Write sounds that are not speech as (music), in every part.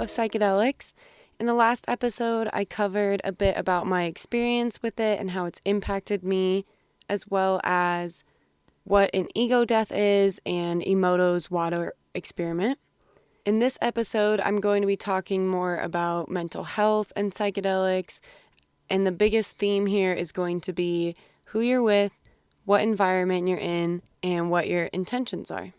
of psychedelics. In the last episode, I covered a bit about my experience with it and how it's impacted me, as well as what an ego death is and Emoto's water experiment. In this episode, I'm going to be talking more about mental health and psychedelics, and the biggest theme here is going to be who you're with, what environment you're in, and what your intentions are.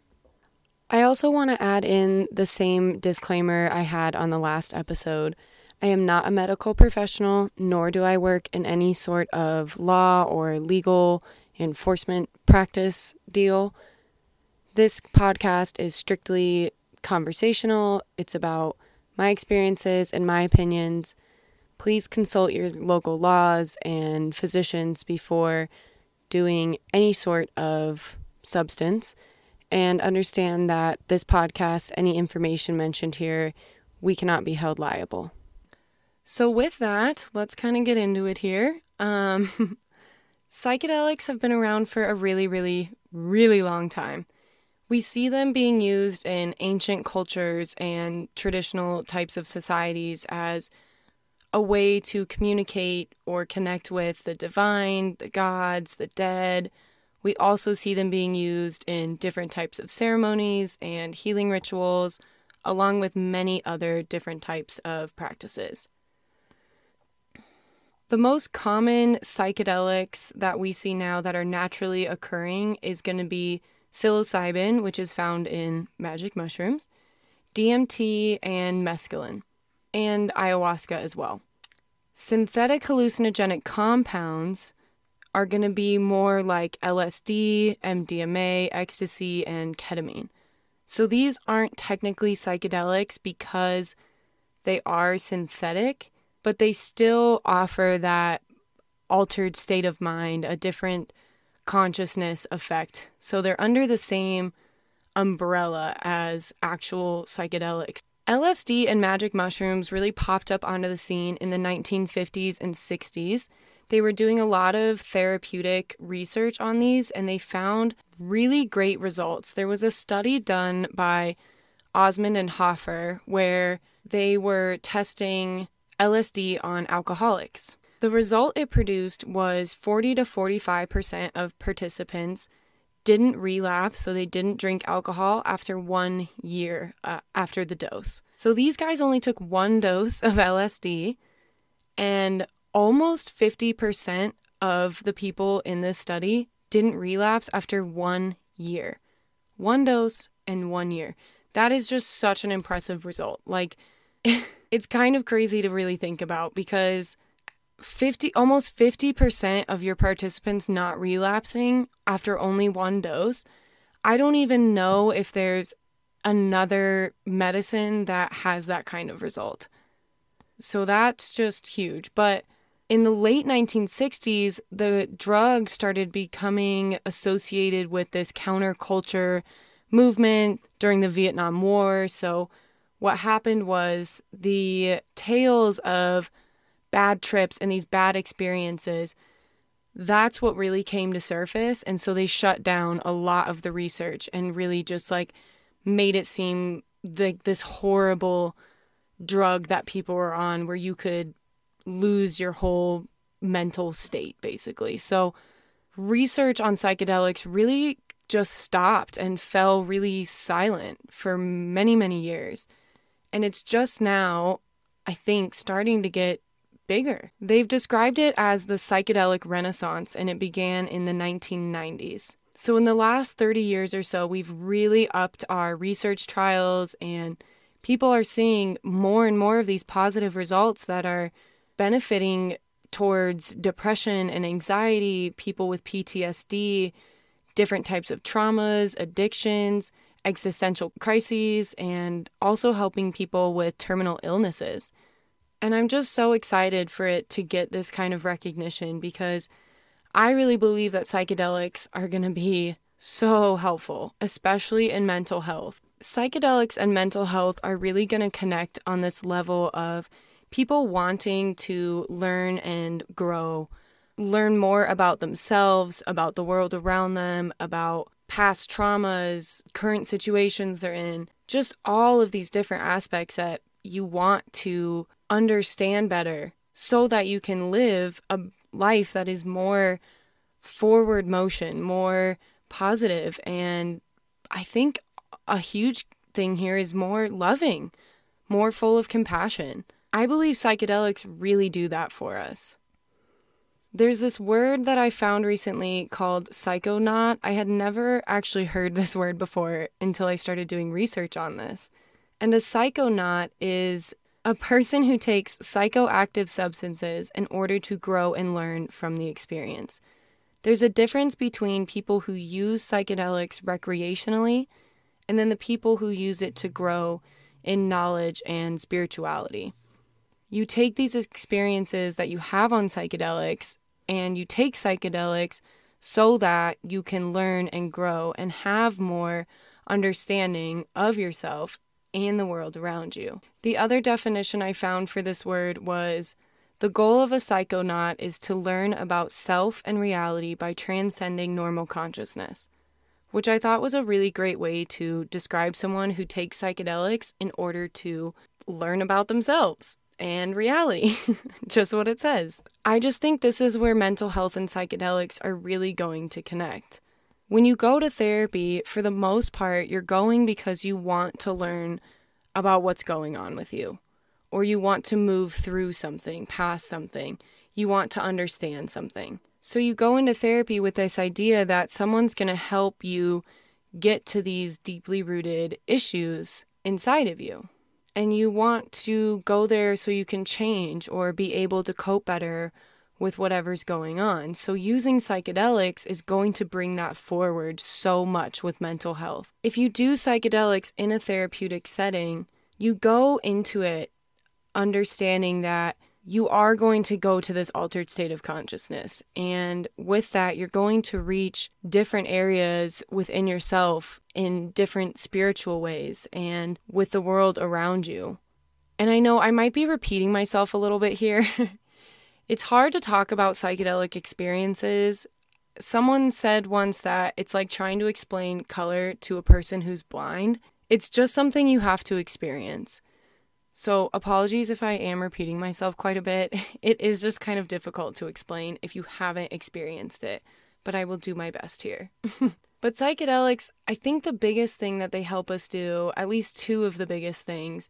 I also want to add in the same disclaimer I had on the last episode. I am not a medical professional, nor do I work in any sort of law or legal enforcement practice deal. This podcast is strictly conversational, it's about my experiences and my opinions. Please consult your local laws and physicians before doing any sort of substance and understand that this podcast, any information mentioned here, we cannot be held liable. So, with that, let's kind of get into it here. Um, (laughs) psychedelics have been around for a really, really, really long time. We see them being used in ancient cultures and traditional types of societies as a way to communicate or connect with the divine, the gods, the dead, we also see them being used in different types of ceremonies and healing rituals, along with many other different types of practices. The most common psychedelics that we see now that are naturally occurring is going to be psilocybin, which is found in magic mushrooms, DMT, and mescaline, and ayahuasca as well. Synthetic hallucinogenic compounds are going to be more like LSD, MDMA, ecstasy, and ketamine. So these aren't technically psychedelics because they are synthetic, but they still offer that altered state of mind, a different consciousness effect. So they're under the same umbrella as actual psychedelics. LSD and magic mushrooms really popped up onto the scene in the 1950s and 60s they were doing a lot of therapeutic research on these and they found really great results. There was a study done by Osmond and Hoffer where they were testing LSD on alcoholics. The result it produced was 40 to 45% of participants didn't relapse, so they didn't drink alcohol after one year uh, after the dose. So these guys only took one dose of LSD, and almost 50% of the people in this study didn't relapse after one year. One dose and one year. That is just such an impressive result. Like, (laughs) it's kind of crazy to really think about because 50 almost 50% of your participants not relapsing after only one dose. I don't even know if there's another medicine that has that kind of result. So that's just huge. But in the late 1960s, the drug started becoming associated with this counterculture movement during the Vietnam War. So, what happened was the tales of bad trips and these bad experiences that's what really came to surface and so they shut down a lot of the research and really just like made it seem like this horrible drug that people were on where you could lose your whole mental state, basically. So, research on psychedelics really just stopped and fell really silent for many, many years. And it's just now, I think, starting to get bigger. They've described it as the psychedelic renaissance, and it began in the 1990s. So, in the last 30 years or so, we've really upped our research trials, and people are seeing more and more of these positive results that are benefiting towards depression and anxiety, people with PTSD, different types of traumas, addictions, existential crises, and also helping people with terminal illnesses. And I'm just so excited for it to get this kind of recognition because I really believe that psychedelics are going to be so helpful, especially in mental health. Psychedelics and mental health are really going to connect on this level of people wanting to learn and grow, learn more about themselves, about the world around them, about past traumas, current situations they're in, just all of these different aspects that you want to understand better so that you can live a life that is more forward motion, more positive, and I think a huge thing here is more loving, more full of compassion. I believe psychedelics really do that for us. There's this word that I found recently called psychonaut. I had never actually heard (laughs) this word before until I started doing research on this. And a psychonaut is a person who takes psychoactive substances in order to grow and learn from the experience. There's a difference between people who use psychedelics recreationally and then the people who use it to grow in knowledge and spirituality. You take these experiences that you have on psychedelics and you take psychedelics so that you can learn and grow and have more understanding of yourself and the world around you. The other definition I found for this word was the goal of a psychonaut is to learn about self and reality by transcending normal consciousness, which I thought was a really great way to describe someone who takes psychedelics in order to learn about themselves and reality. (laughs) just what it says. I just think this is where mental health and psychedelics are really going to connect. When you go to therapy, for the most part, you're going because you want to learn about what's going on with you, or you want to move through something, past something, you want to understand something. So you go into therapy with this idea that someone's going to help you get to these deeply rooted issues inside of you and you want to go there so you can change or be able to cope better with whatever's going on. So, using psychedelics is going to bring that forward so much with mental health. If you do psychedelics in a therapeutic setting, you go into it understanding that you are going to go to this altered state of consciousness. And with that, you're going to reach different areas within yourself in different spiritual ways and with the world around you. And I know I might be repeating myself a little bit here. (laughs) it's hard to talk about psychedelic experiences. Someone said once that it's like trying to explain color to a person who's blind. It's just something you have to experience. So, apologies if I am repeating myself quite a bit. (laughs) It is just kind of difficult to explain if you haven't experienced it, but I will do my best here. (laughs) but psychedelics, I think the biggest thing that they help us do, at least two of the biggest things,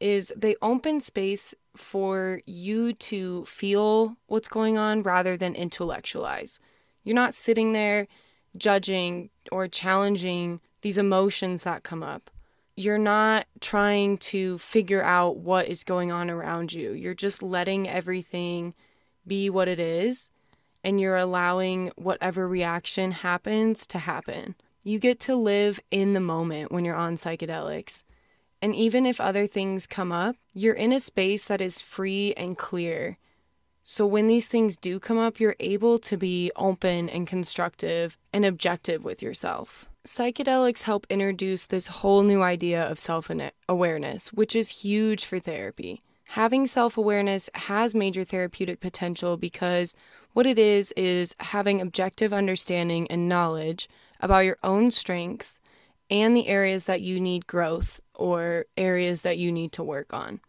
is they open space for you to feel what's going on rather than intellectualize. You're not sitting there judging or challenging these emotions that come up you're not trying to figure out what is going on around you. You're just letting everything be what it is and you're allowing whatever reaction happens to happen. You get to live in the moment when you're on psychedelics. And even if other things come up, you're in a space that is free and clear. So when these things do come up, you're able to be open and constructive and objective with yourself. Psychedelics help introduce this whole new idea of self awareness, which is huge for therapy. Having self awareness has major therapeutic potential because what it is is having objective understanding and knowledge about your own strengths and the areas that you need growth or areas that you need to work on.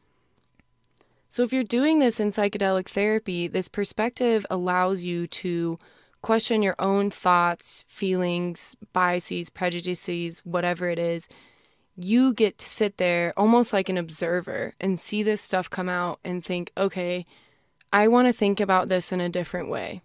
So, if you're doing this in psychedelic therapy, this perspective allows you to question your own thoughts, feelings, biases, prejudices, whatever it is, you get to sit there almost like an observer and see this stuff come out and think, okay, I want to think about this in a different way.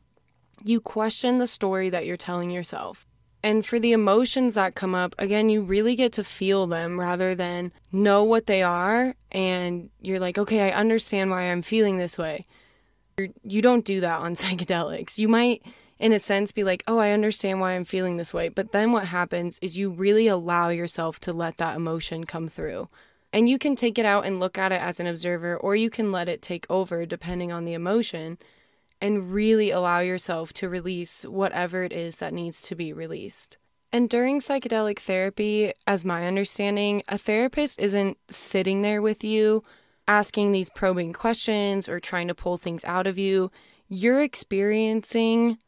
You question the story that you're telling yourself. And for the emotions that come up, again, you really get to feel them rather than know what they are. And you're like, okay, I understand why I'm feeling this way. You're, you do not do that on (laughs) psychedelics. You might in a sense be like, oh, I understand why I'm feeling this way. But then what happens is you really allow yourself to let that emotion come through. And you can take it out and look at it as an observer, or you can let it take over depending on the emotion and really allow yourself to release whatever it is that needs to be released. And during psychedelic therapy, as my understanding, a therapist isn't sitting there with you asking these probing questions or trying to pull things out of you. You're experiencing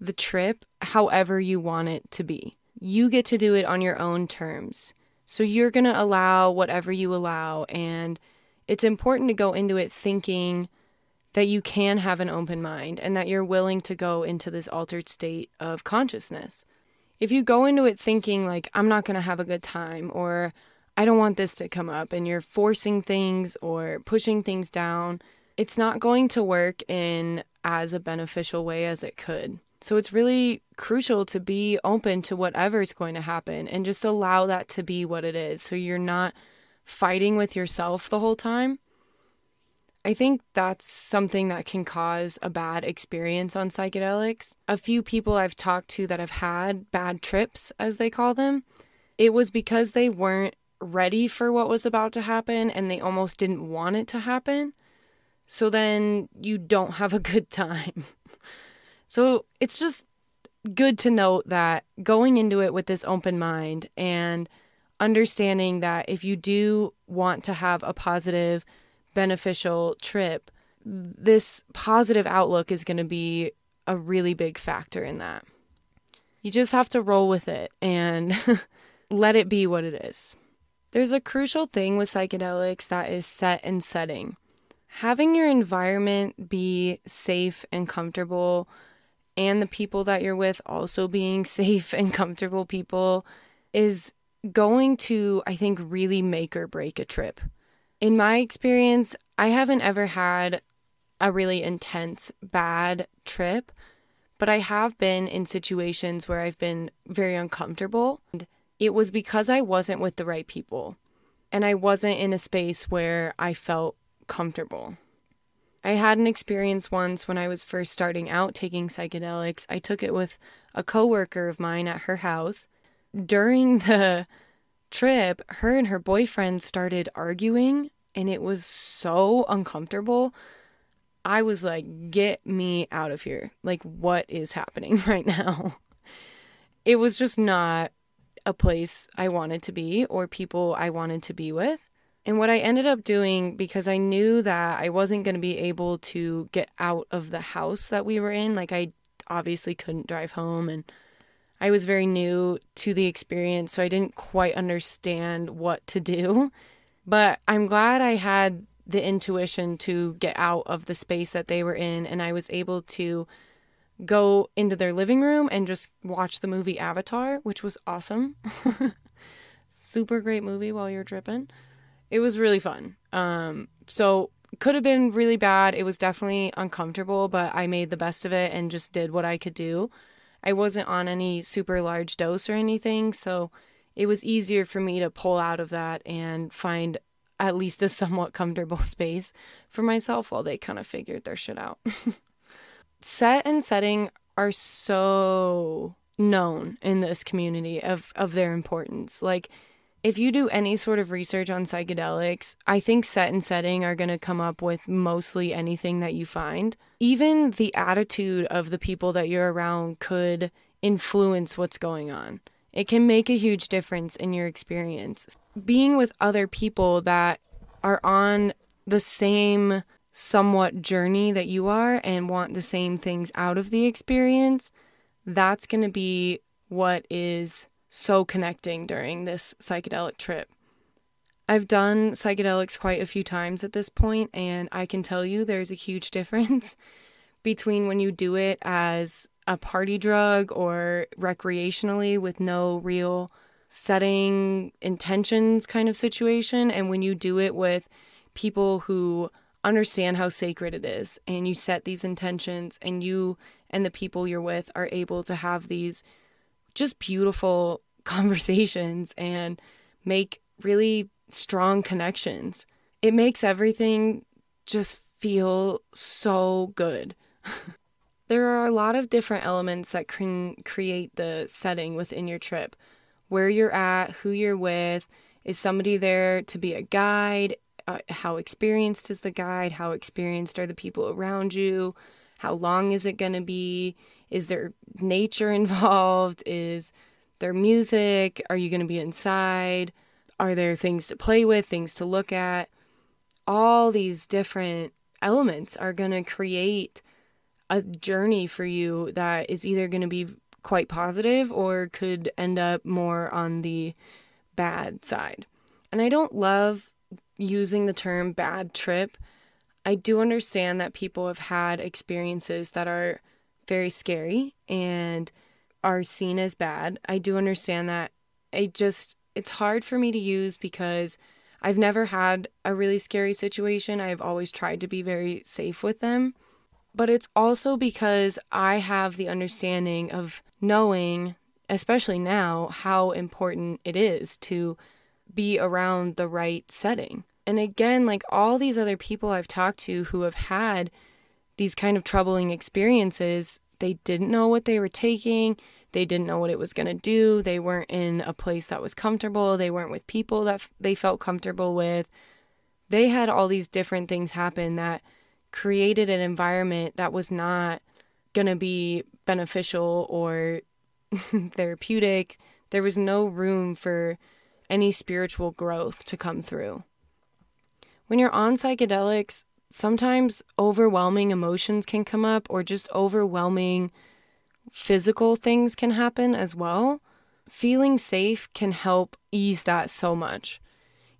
the trip however you want it to be. You get to do it on your own terms. So you're going to allow whatever you allow. And it's important to go into it thinking that you can have an open mind and that you're willing to go into this altered state of consciousness. If you go into it thinking, like, I'm not going to have a good time, or I don't want this to come up, and you're forcing things or pushing things down, it's not going to work in as a beneficial way as it could. So it's really crucial to be open to whatever is going to happen and just allow that to be what it is. So you're not fighting with yourself the whole time. I think that's something that can cause a bad experience on psychedelics. A few people I've talked to that have had bad trips, as they call them, it was because they weren't ready for what was about to happen and they almost didn't want it to happen. So then you don't have a good (laughs) time. So it's just good to note that going into it with this open mind and understanding that if you do want to have a positive, beneficial trip, this positive outlook is going to be a really big factor in that. You just have to roll with it and (laughs) let it be what it is. There's a crucial thing with psychedelics that is set and setting. Having your environment be safe and comfortable, and the people that you're with also being (laughs) safe and comfortable people, is going to, I think, really make or break a trip. In my experience, I haven't ever had a really intense bad trip, but I have been in situations where I've been very uncomfortable. And it was because I wasn't with the right people and I wasn't in a space where I felt comfortable. I had an experience once when I was first starting out taking psychedelics. I took it with a coworker of mine at her house during the trip, her and her boyfriend started arguing, and it was so uncomfortable. I was like, get me out of here. Like, what is happening (laughs) right now? It was just not a place I wanted to be or people I wanted to be with. And what I ended up doing, because I knew that I wasn't going to be able to get out of the house that we were in, like, I obviously couldn't drive home and I was very new to the experience, so I didn't quite understand what to do. But I'm glad I had the intuition to get out of the space that they were in, and I was able to go into their living room and just watch the movie Avatar, which was awesome. (laughs) Super great movie while you're tripping. It was really fun. Um, so could have been really bad. It was definitely uncomfortable, but I made the best of it and just did what I could do. I wasn't on any super large dose or anything, so it was easier for me to pull out of that and find at least a somewhat comfortable (laughs) space for myself while they kind of figured their shit out. (laughs) Set and setting are so known in this community of, of their importance. Like, if you do any sort of research on psychedelics, I think set and setting are going to come up with mostly anything that you find. Even the attitude of the people that you're around could influence what's going on. It can make a huge difference in your experience. Being with other people that are on the same somewhat journey that you are and want the same things out of the experience, that's going to be what is so connecting during this psychedelic trip. I've done psychedelics quite a few times at this point, and I can tell you there's a huge (laughs) difference between when you do it as a party drug or recreationally with no real setting intentions kind of situation, and when you do it with people who understand how sacred it is and you set these intentions and you and the people you're with are able to have these just beautiful (laughs) conversations and make really strong connections. It makes everything just feel so good. (laughs) there are a lot of different elements that can create the setting within your trip. Where you're at, who you're with, is somebody there to be a guide? Uh, how experienced is the guide? How experienced are the people around you? How long is it going to be? Is there nature involved? Is there music? Are you going to be inside? Are there things to play with, things to look at? All these different elements are going to create a journey for you that is either going to be quite positive or could end up more on the bad side. And I don't love using the term bad trip, I do understand that people have had experiences that are very scary and are seen as bad. I do understand that. I just, it's hard for me to use because I've never had a really scary situation. I've always tried to be very safe with them. But it's also because I have the understanding of knowing, especially now, how important it is to be around the right setting. And again, like all these other people I've talked to who have had these kind of troubling experiences, they didn't know what they were taking. They didn't know what it was going to do. They weren't in a place that was comfortable. They weren't with people that f- they felt comfortable with. They had all these different things happen that created an environment that was not going to be beneficial or (laughs) therapeutic. There was no room for any spiritual growth to come through. When you're on psychedelics, sometimes overwhelming emotions can come up or just overwhelming physical things can happen as well. Feeling safe can help ease that so much.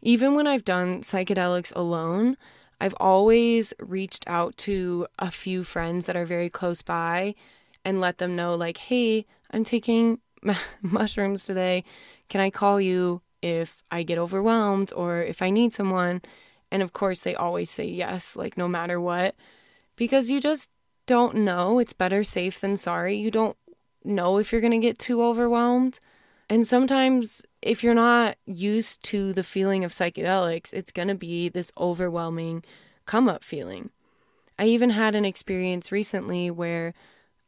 Even when I've done psychedelics alone, I've always reached out to a few friends that are very close by and let them know, like, hey, I'm taking (laughs) mushrooms today. Can I call you if I get overwhelmed or if I need someone? And of course, they always say yes, like, no matter what, because you just don't know. It's better safe than sorry. You don't know if you're going to get too overwhelmed. And sometimes, if you're not used to the feeling of psychedelics, it's going to be this overwhelming come up feeling. I even had an experience recently where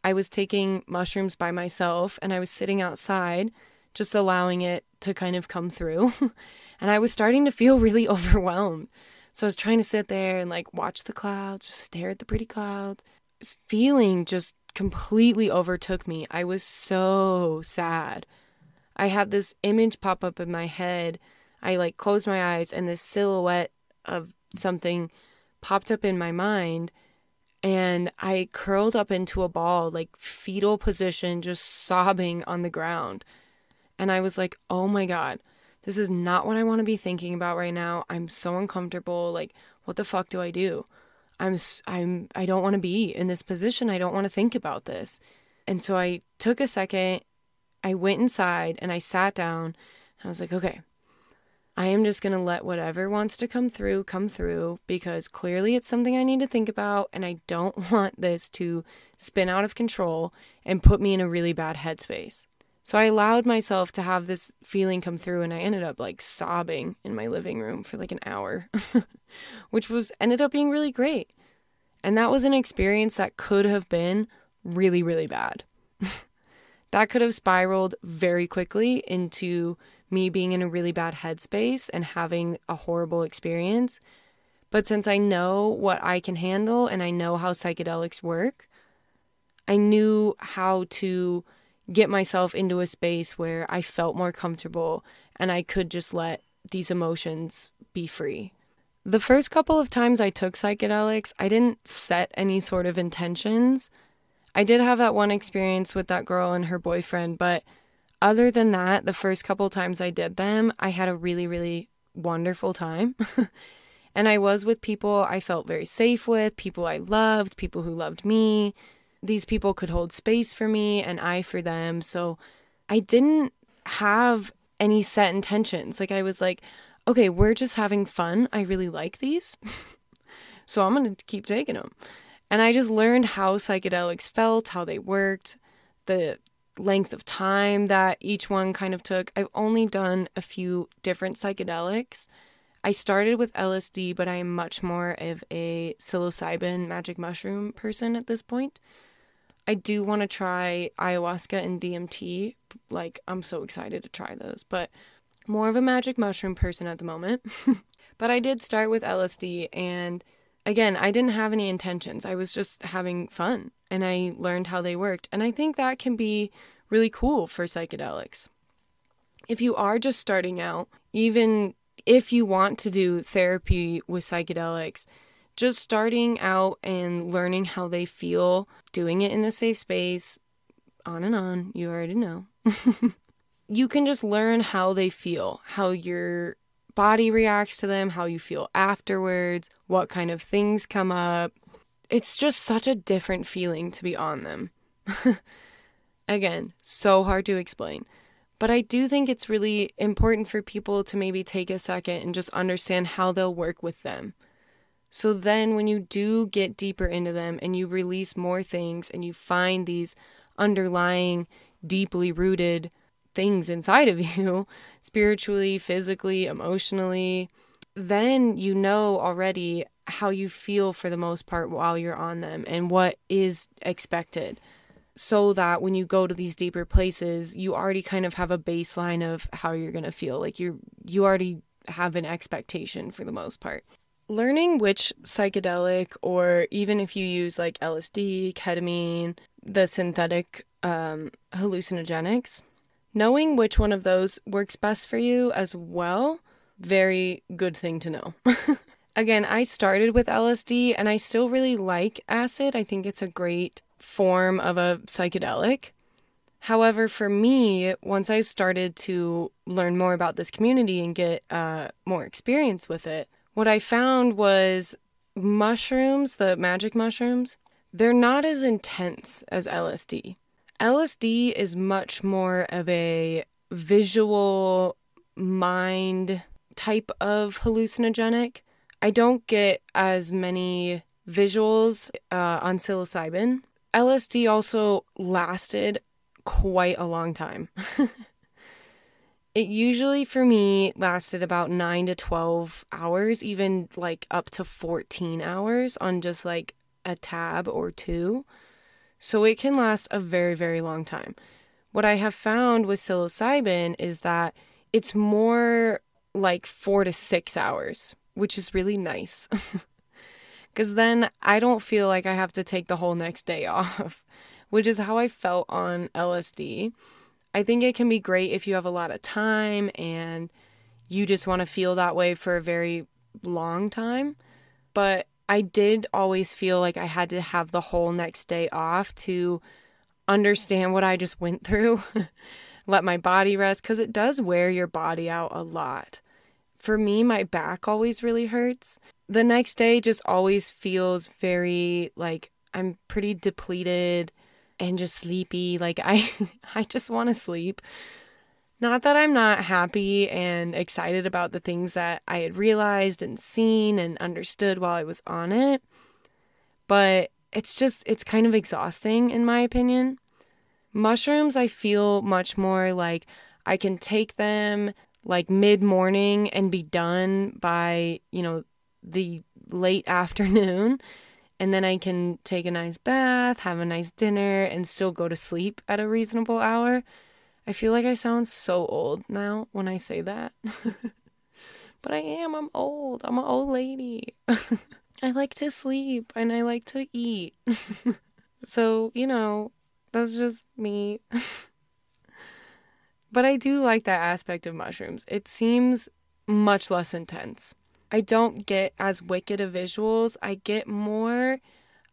I was taking mushrooms by myself and I was sitting outside, just allowing it to kind of come through. (laughs) and I was starting to feel (laughs) really overwhelmed. So I was trying to sit there and like watch the clouds, just stare at the pretty clouds This feeling just completely overtook me. I was so sad. I had this image pop up in my head. I like closed my eyes and this silhouette of something popped up in my mind and I curled up into a ball, like fetal position, just sobbing on the ground. And I was like, oh my God, this is not what I want to be thinking about right now. I'm so uncomfortable. Like, what the fuck do I do? I'm I'm I don't want to be in this position. I don't want to think about this. And so I took a second, I went inside and I sat down. I was like, okay, I am just going to let whatever wants to come through come through because clearly it's something I need to think about and I don't (laughs) want this to spin out of control and put me in a really bad headspace. So I allowed myself to have this feeling come through and I ended up like sobbing in my living room for like an hour. (laughs) which was ended up being really great. And that was an experience that could have been really, really bad. (laughs) that could have spiraled very quickly into me being in a really bad headspace and having a horrible experience. But since I know what I can handle and I know how psychedelics work, I knew how to get myself into a space where I felt more comfortable and I could just let these emotions be free. The first couple of times I took psychedelics, I didn't set any sort of intentions. I did have that one experience with that girl and her boyfriend, but other than that, the first couple times I did them, I had a really, really wonderful time. (laughs) and I was with people I felt very safe with, people I loved, people who loved me. These people could hold space for me and I for them. So I didn't have any set intentions. Like I was like, okay, we're just having fun. I really like these. (laughs) so I'm going to keep taking them. And I just learned how psychedelics felt, how they worked, the length of time that each one kind of took. I've only done a few different psychedelics. I started with LSD, but I am much more of a psilocybin magic mushroom person at this point. I do want to try ayahuasca and DMT. Like, I'm so excited to try those. But more of a magic mushroom person at the moment. (laughs) but I did start with LSD and again, I didn't have any intentions. I was just having fun and I learned how they worked. And I think that can be really cool for psychedelics. If you are just starting out, even if you want to do therapy with psychedelics, just starting out and learning how they feel, doing it in a safe space, on and on, you already know. (laughs) you can just learn how they feel, how your body reacts to them, how you feel afterwards, what kind of things come up. It's just such a different feeling to be on them. (laughs) Again, so hard to explain. But I do think it's really important for people to maybe take a second and just understand how they'll work with them. So then, when you do get deeper into them and you release more things and you find these underlying, deeply rooted things inside of (laughs) you, spiritually, physically, emotionally, then you know already how you feel for the most part while you're on them and what is expected. So that when you go to these deeper places, you already kind of have a baseline of how you're going to feel. Like you're you already have an expectation for the most part. Learning which psychedelic or even if you use like LSD, ketamine, the synthetic um, hallucinogenics, knowing which one of those works best for you as well, very good thing to know. (laughs) Again, I started with LSD and I still really like acid. I think it's a great form of a psychedelic. However, for me, once I started to learn more about this community and get uh, more experience with it, what I found was mushrooms, the magic mushrooms, they're not as intense as LSD. LSD is much more of a visual mind type of hallucinogenic. I don't get as many visuals uh, on psilocybin. LSD also lasted quite a long time. (laughs) it usually for me lasted about 9 to 12 hours, even like up to 14 hours on just like a tab or two. So it can last a very, very long time. What I have found with psilocybin is that it's more like four to six hours, which is really nice. (laughs) Because then I don't feel like I have to take the whole next day (laughs) off, which is how I felt on LSD. I think it can be great if you have a lot of time and you just want to feel that way for a very long time. But I did always feel like I had to have the whole next day off to understand what I just went (laughs) through, let my body rest, because it does wear your body out a lot. For me, my back always really hurts. The next day just always feels very like I'm pretty depleted and just sleepy. Like I (laughs) I just want to sleep. Not that I'm not happy and excited about the things that I had realized and seen and understood while I was on it, but it's just, it's kind of exhausting in my opinion. Mushrooms, I feel much more like I can take them like mid morning and be done by, you know, the late (laughs) afternoon. And then I can take a nice bath, have a nice dinner, and still go to sleep at a reasonable hour. I feel like I sound so old now when I say that. (laughs) but I am. I'm old. I'm an old lady. (laughs) I like to sleep and I like to eat. (laughs) so, you know, that's just me. but I do like that aspect of mushrooms. It seems much less intense. I don't get as wicked of visuals. I get more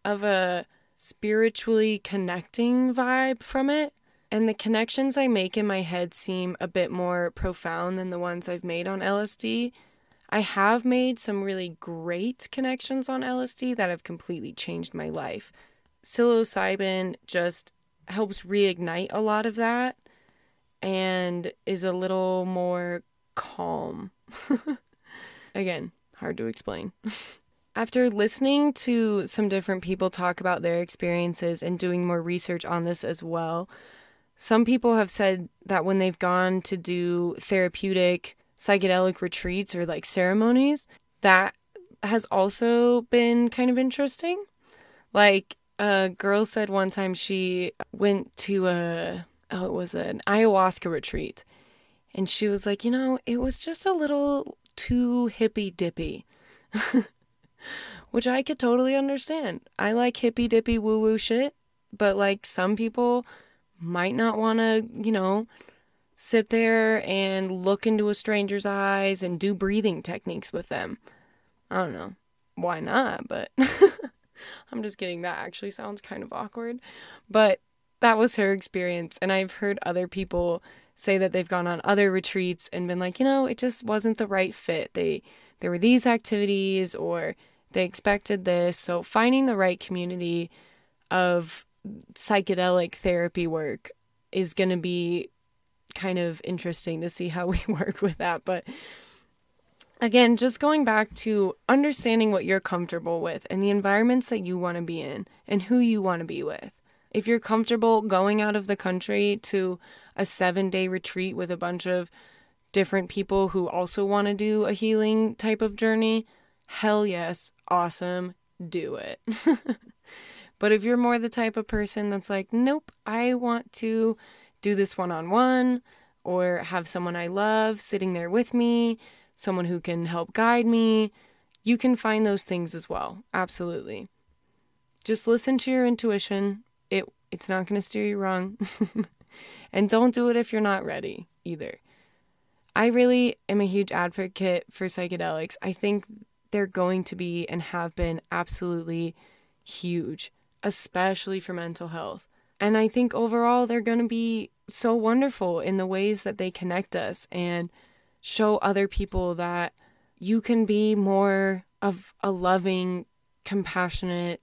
of a spiritually connecting vibe from it. And the connections I make in my head seem a bit more profound than the ones I've made on LSD. I have made some really great connections on LSD that have completely changed my life. Psilocybin just helps reignite a lot of that and is a little more calm. (laughs) Again, hard to explain. After listening to some different people talk about their experiences and doing more research on this as well, some people have said that when they've gone to do therapeutic psychedelic retreats or like ceremonies, that has also been kind of interesting. Like a girl said one time she went to a oh it was an ayahuasca retreat and she was like, "You know, it was just a little too hippy dippy." (laughs) Which I could totally understand. I like hippy dippy woo woo shit, but like some people might not want to, you know, sit there and look into a stranger's eyes and do breathing techniques with them. I don't know. Why not? But (laughs) I'm just kidding. That actually sounds kind of awkward. But that was her experience. And I've heard other people say that they've gone on other retreats and been like, you know, it just wasn't the right fit. They there were these activities or they expected this. So finding the right community of psychedelic therapy work is going to be kind of interesting to see how (laughs) we work with that. But again, just going back to understanding what you're comfortable with and the environments that you want to be in and who you want to be with. If you're comfortable going out of the country to a seven day retreat with a bunch of different people who also want to do a healing type of journey, hell yes, awesome, do it. (laughs) but if you're more the type of person that's like, nope, I want to do this one on one or have someone I love sitting there with me, someone who can help guide me, you can find those things as well. Absolutely. Just listen to your intuition. It it's not going to steer you wrong. (laughs) and don't do it if you're not ready either. I really am a huge advocate for psychedelics. I think they're going to be and have been absolutely huge, especially for mental health. And I think overall they're going to be so wonderful in the ways that they connect us and show other people that you can be more of a loving, compassionate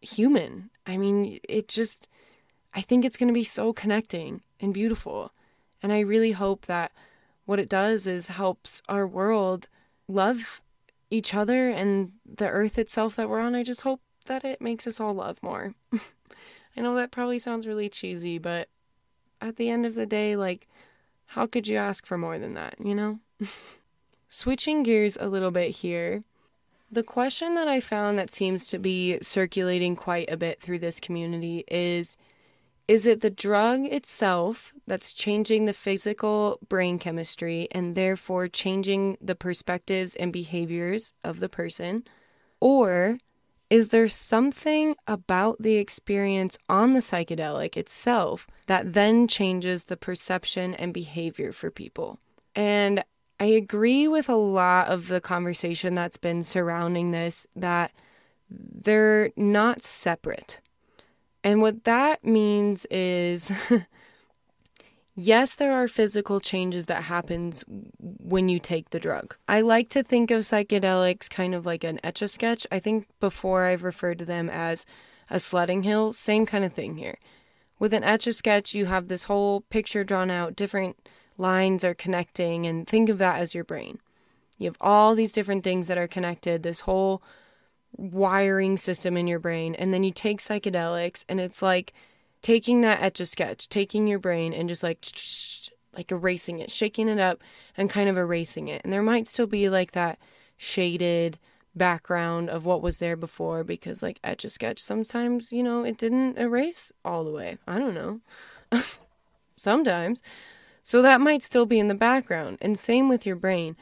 human. I mean, it just, I think it's going to be so connecting and beautiful. And I really hope that what it does is helps our world love each other and the earth itself that we're on. I just hope that it makes us all love more. (laughs) I know that probably sounds really cheesy, but at the end of the day, like, how could you ask for more than that, you know? (laughs) Switching gears a little bit here, the question that I found that seems to be circulating quite a bit through this community is Is it the drug itself that's changing the physical brain chemistry and therefore changing the perspectives and behaviors of the person? Or is there something about the experience on the psychedelic itself that then changes the perception and behavior for people? And I agree with a lot of the conversation that's been surrounding this that they're not separate. And what that means is (laughs) yes, there are physical changes that happens when you take the drug. I like to think of psychedelics kind of like an etch a sketch. I think before I've referred to them as a sledding hill, same kind of thing here. With an etch a sketch, you have this whole picture drawn out, different lines are connecting, and think of that as your brain. You have all these different things that are connected, this whole wiring system in your brain, and then you take psychedelics, and it's like taking that etch a sketch, taking your brain and just like (tsk) like erasing it, shaking it up and kind of erasing it. And there might still be like that shaded background of what was there before because like etch a sketch sometimes, you know, it didn't erase all the way. I don't know. (laughs) sometimes. So that might still be in the background. And same with your brain.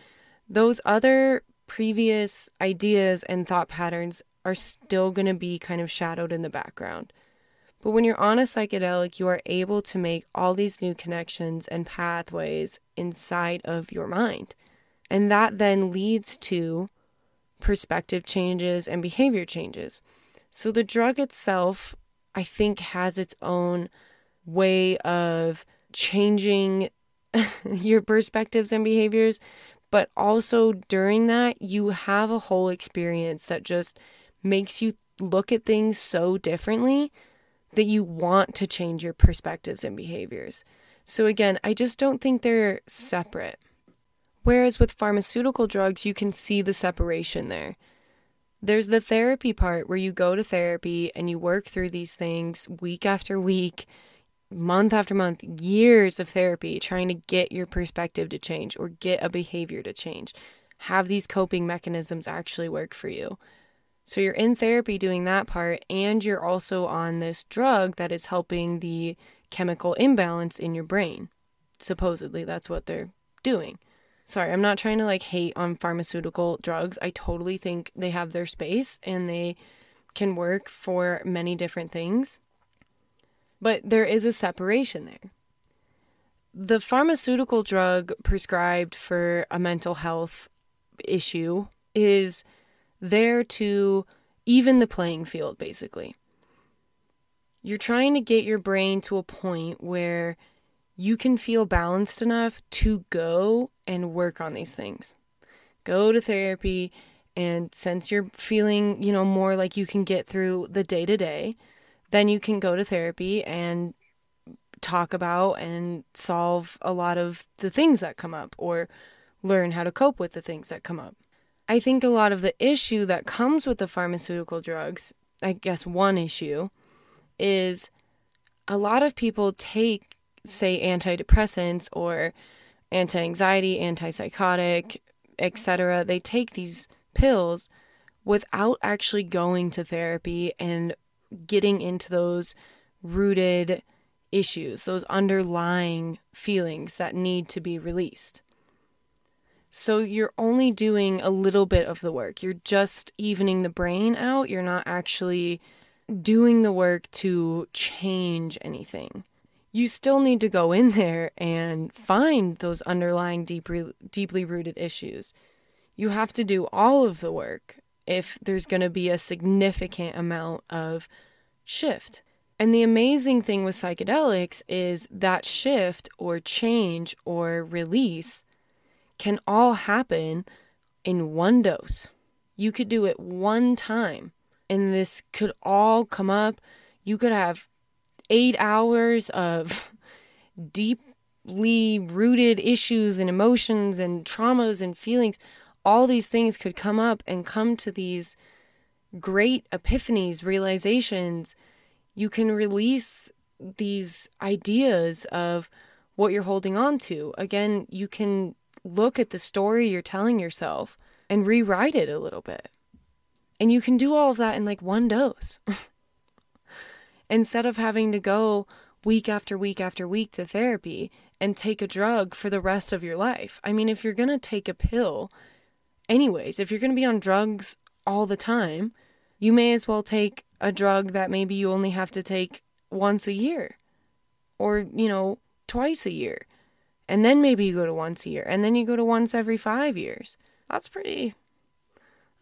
Those other previous ideas and thought patterns are still going to be kind of shadowed in the background. But when you're on a psychedelic, you are able to make all these new connections and pathways inside of your mind. And that then leads to perspective changes and behavior changes. So the drug itself, I think, has its own way of changing (laughs) your perspectives and behaviors. But also during that, you have a whole experience that just makes you look at things so differently that you want to change your perspectives and behaviors. So, again, I just don't think they're separate. Whereas with pharmaceutical drugs, you can see the separation there. There's the therapy part where you go to therapy and you work through these things week after week, month after month, years of therapy trying to get your perspective to change or get a behavior to change. Have these coping mechanisms actually work for you. So you're in therapy doing that part, and you're also on this drug that is helping the chemical imbalance in your brain. Supposedly, that's what they're doing. Sorry, I'm not trying to like hate on pharmaceutical drugs. I totally think they have their space and they can work for many different things. But there is a separation there. The pharmaceutical drug prescribed for a mental health issue is there to even the playing field, basically. You're trying to get your brain to a point where you can feel balanced enough to go and work on these things. Go to therapy and since you're feeling, you know, more like you can get through the day to day, then you can go to therapy and talk about and solve a lot of the things that come up or learn how to cope with the things that come up. I think a lot of the issue that comes with the pharmaceutical drugs, I guess one issue, is a lot of people take, say, antidepressants or anti anxiety, antipsychotic, etc. They take these pills without actually going to therapy and getting into those rooted issues, those underlying feelings that need to be released. So you're only doing a little bit of the work. You're just evening the brain out. You're not actually doing the work to change anything. You still need to go in there and find those underlying deeply deeply rooted issues. You have to do all of the work if there's going to be a significant amount of shift. And the amazing thing with psychedelics is that shift or change or release can all happen in one dose. You could do it one time, and this could all come up. You could have eight hours of (laughs) deeply rooted issues and emotions and traumas and feelings. All these things could come up and come to these great epiphanies, realizations you can release these ideas of what you're holding on to. Again, you can look at the story you're telling yourself and rewrite it a little bit. And you can do all of that in like one dose. (laughs) Instead of having to go week after week after week to therapy and take a drug for the rest of your life. I mean, if you're going to take a pill, anyways, if you're going to be on drugs all the time, you may as well take a drug that maybe you only have to take once a year or, you know, twice a year. And then maybe you go to once a year and then you go to once every 5 years. That's pretty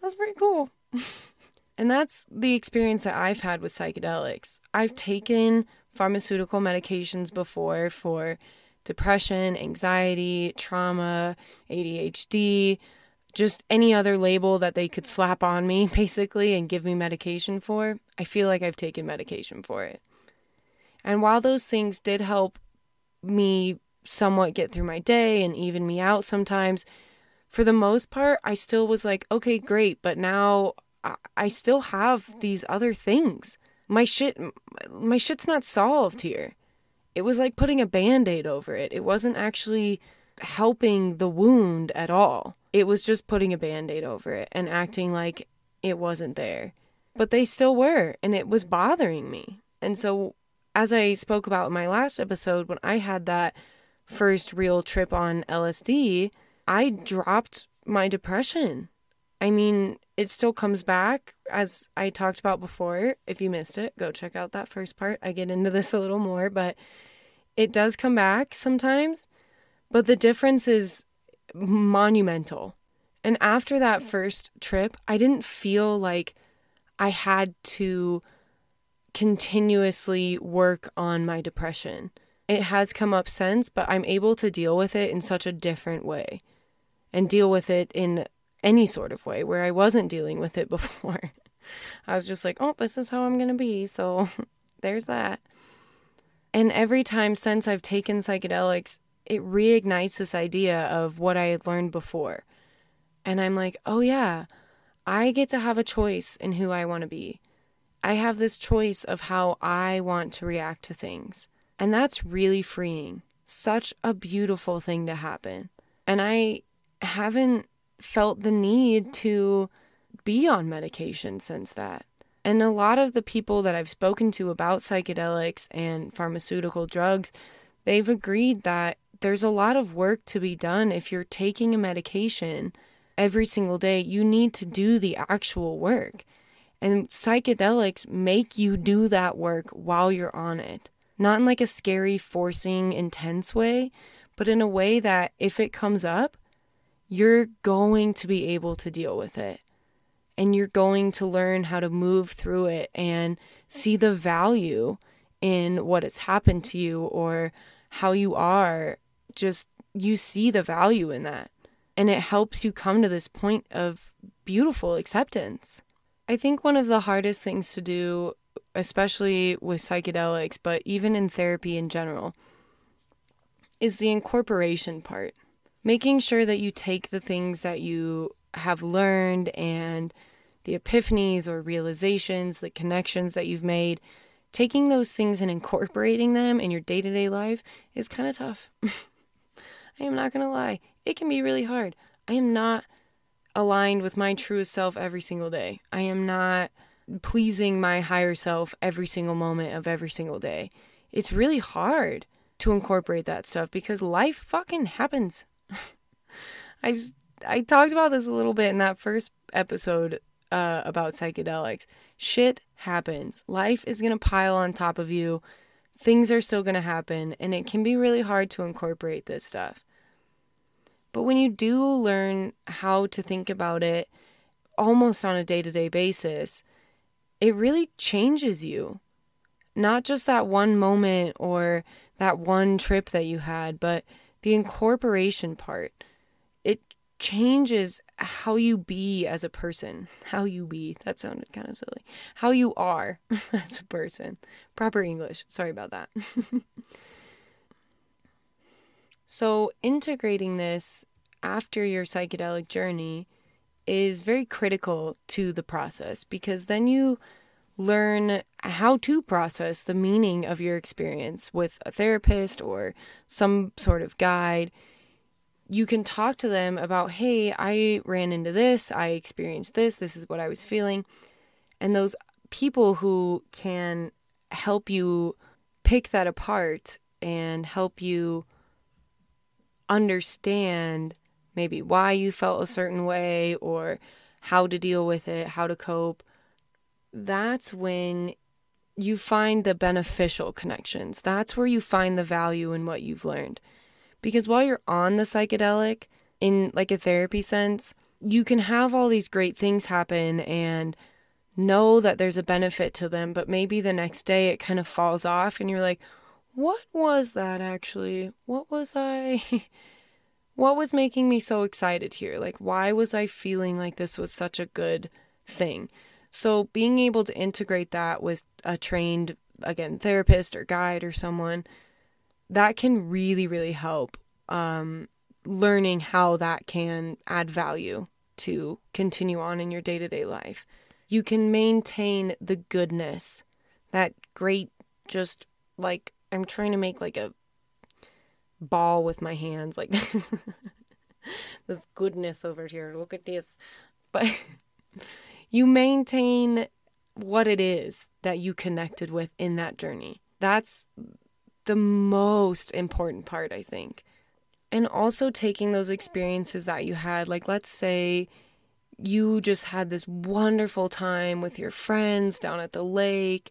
that's pretty cool. (laughs) and that's the experience that I've had with psychedelics. I've taken pharmaceutical medications before for depression, anxiety, trauma, ADHD, just any other label that they could slap on me, (laughs) basically, and give me medication for, I feel like I've taken medication for it. And while those things did help me somewhat get through my day and even me out sometimes, for the most part, I still was like, okay, great, but now I still have these other things. My shit, my shit's not solved here. It was like putting a band aid over it. It wasn't actually helping the wound at all. It was just putting a band aid over it and acting like it wasn't there. But they still were, and it was bothering me. And so, as I spoke about in my last episode, when I had that first real trip on LSD, I dropped my depression. I mean, it still comes back, as I talked about before. If you missed it, go check out that first part. I get into this a little more, but it does come back sometimes. But the difference is monumental. And after that first trip, I didn't feel like I had to continuously work on my depression. It has come up since, but I'm able to deal with it in such a different way and deal with it in any sort of way where I wasn't dealing with it (laughs) before. I was just like, oh, this is how I'm going to be. So (laughs) there's that. And every time since I've taken psychedelics, it reignites this idea of what I had learned before. And I'm like, oh yeah, I get to have a choice in who I want to be. I have this choice of how I want to react to things. And that's really freeing. Such a beautiful thing to happen. And I haven't felt the need to be on medication since that. And a lot of the people that I've spoken to about psychedelics and pharmaceutical drugs, they've agreed that there's a lot of work to be done if you're taking a medication every single day. You need to do the actual work. And psychedelics make you do that work while you're on it. Not in like a scary, forcing, intense way, but in a way that if it comes up, you're going to be able to deal with it. And you're going to learn how to move through it and see the value in what has happened to you or how you are, just you see the value in that. And it helps you come to this point of beautiful acceptance. I think one of the hardest things to do, especially with psychedelics, but even in therapy in general, is the incorporation part. Making sure that you take the things that you have learned and the epiphanies or realizations, the connections that you've made, taking those things and incorporating them in your day to day life is kind of tough. (laughs) I am not going to lie, it can be really hard. I am not aligned with my truest self every single day. I am not pleasing my higher self every single moment of every single day. It's really hard to incorporate that stuff because life fucking happens. (laughs) I I talked about this a little bit in that first episode uh, about psychedelics. Shit happens. Life is going to pile on top of you. Things are still going to happen, and it can be really hard to incorporate this stuff. But when you do learn how to think about it almost on a day to day basis, it really changes you. Not just that one moment or that one trip that you had, but the incorporation part changes how you be as a person. How you be. That sounded kind of silly. How you are (laughs) as a person. Proper English. Sorry about that. (laughs) so, integrating this after your psychedelic journey is very critical to the process because then you learn how to process the meaning of your experience with a therapist or some sort of guide you can talk to them about, hey, I ran into this, I experienced this, this is what I was feeling. And those people who can help you pick that apart and help you understand maybe why you felt a certain way or how to deal with it, how to cope, that's when you find the beneficial connections. That's where you find the value in what you've learned. Because while you're on the psychedelic, in like a therapy sense, you can have all these great things happen and know that there's a benefit to them, but maybe the next day it kind of falls off and you're like, what was that actually? What was I? (laughs) what was making me so excited here? Like, why was I feeling like this was such a good thing? So, being able to integrate that with a trained, again, therapist or guide or someone that can really, really help um, learning how that can add value to continue on in your day to day life. You can maintain the goodness, that great, just like I'm trying to make like a ball with my hands, like (laughs) this, this goodness over here. Look at this. But (laughs) you maintain what it is that you connected with in that journey. That's the most important part, I think. And also taking those experiences that you had, like let's say you just had this wonderful time with your friends down at the lake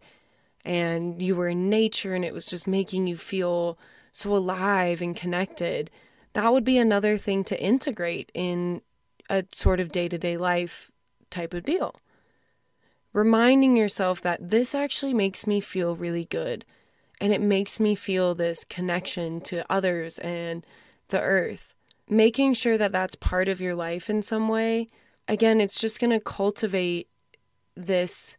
and you were in nature and it was just making you feel so alive and connected. That would be another thing to integrate in a sort of day to day life type of deal. Reminding yourself that this actually makes me feel really good and it makes me feel this connection to others and the earth. Making sure that that's part of your life in some way, again, it's just going to cultivate this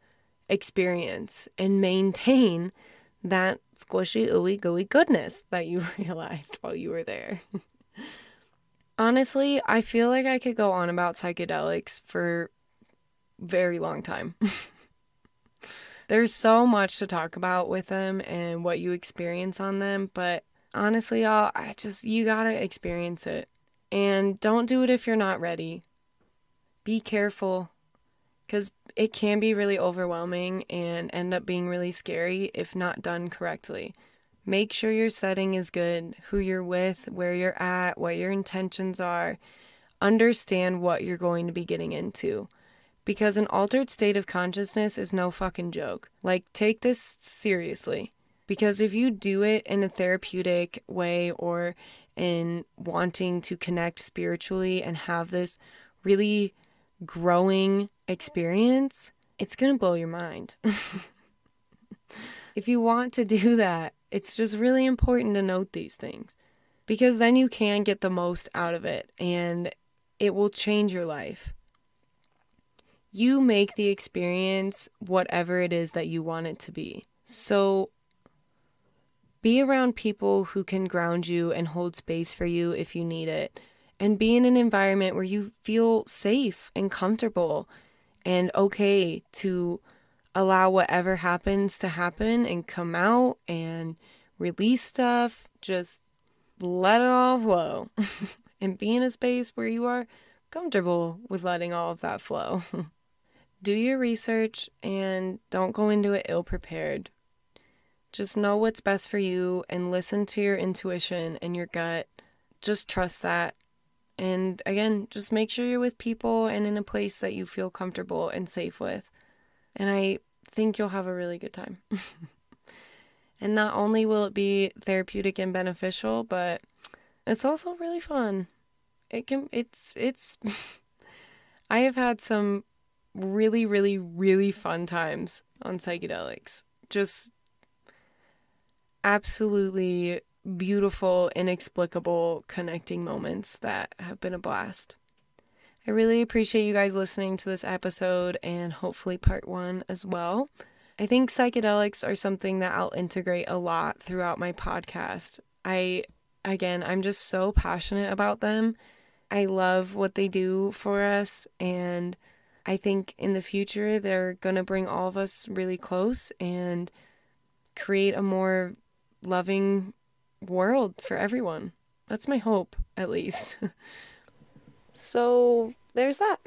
experience and maintain that squishy, ooey gooey goodness that you (laughs) realized while you were there. (laughs) Honestly, I feel like I could go on about psychedelics for very long time. (laughs) There's so much to talk about with them and what you experience on them, but honestly, y'all, I just, you gotta experience it. And don't do it if you're not ready. Be careful because it can be really overwhelming and end up being really scary if not done correctly. Make sure your setting is good, who you're with, where you're at, what your intentions are. Understand what you're going to be getting into because an altered state of consciousness is no fucking joke. Like, take this seriously. Because if you do it in a therapeutic way or in wanting to connect spiritually and have this really growing experience, it's going to blow your mind. (laughs) if you want to do that, it's just really important to note these things because then you can get the most out of it and it will change your life. You make the experience whatever it is that you want it to be. So be around people who can ground you and hold space for you if you need it. And be in an environment where you feel safe and comfortable and okay to allow whatever happens to happen and come out and release stuff. Just let it all flow (laughs) and be in a space where you are comfortable with letting all of that flow. (laughs) Do your research and don't go into it ill prepared. Just know what's best for you and listen to your intuition and your gut. Just trust that. And again, just make sure you're with people and in a place that you feel comfortable and safe with. And I think you'll have a really good time. (laughs) and not only will it be therapeutic and beneficial, but it's also really fun. It can it's it's (laughs) I have had some really really really fun times on psychedelics. Just absolutely beautiful, inexplicable connecting moments that have been a blast. I really appreciate you guys listening to this episode and hopefully part one as well. I think psychedelics are something that I'll integrate a lot throughout my podcast. I, again, I'm just so passionate about them. I love what they do for us, and I think in the future they're going to bring all of us really close and create a more loving world for everyone. That's my hope, at least. (laughs) so there's that.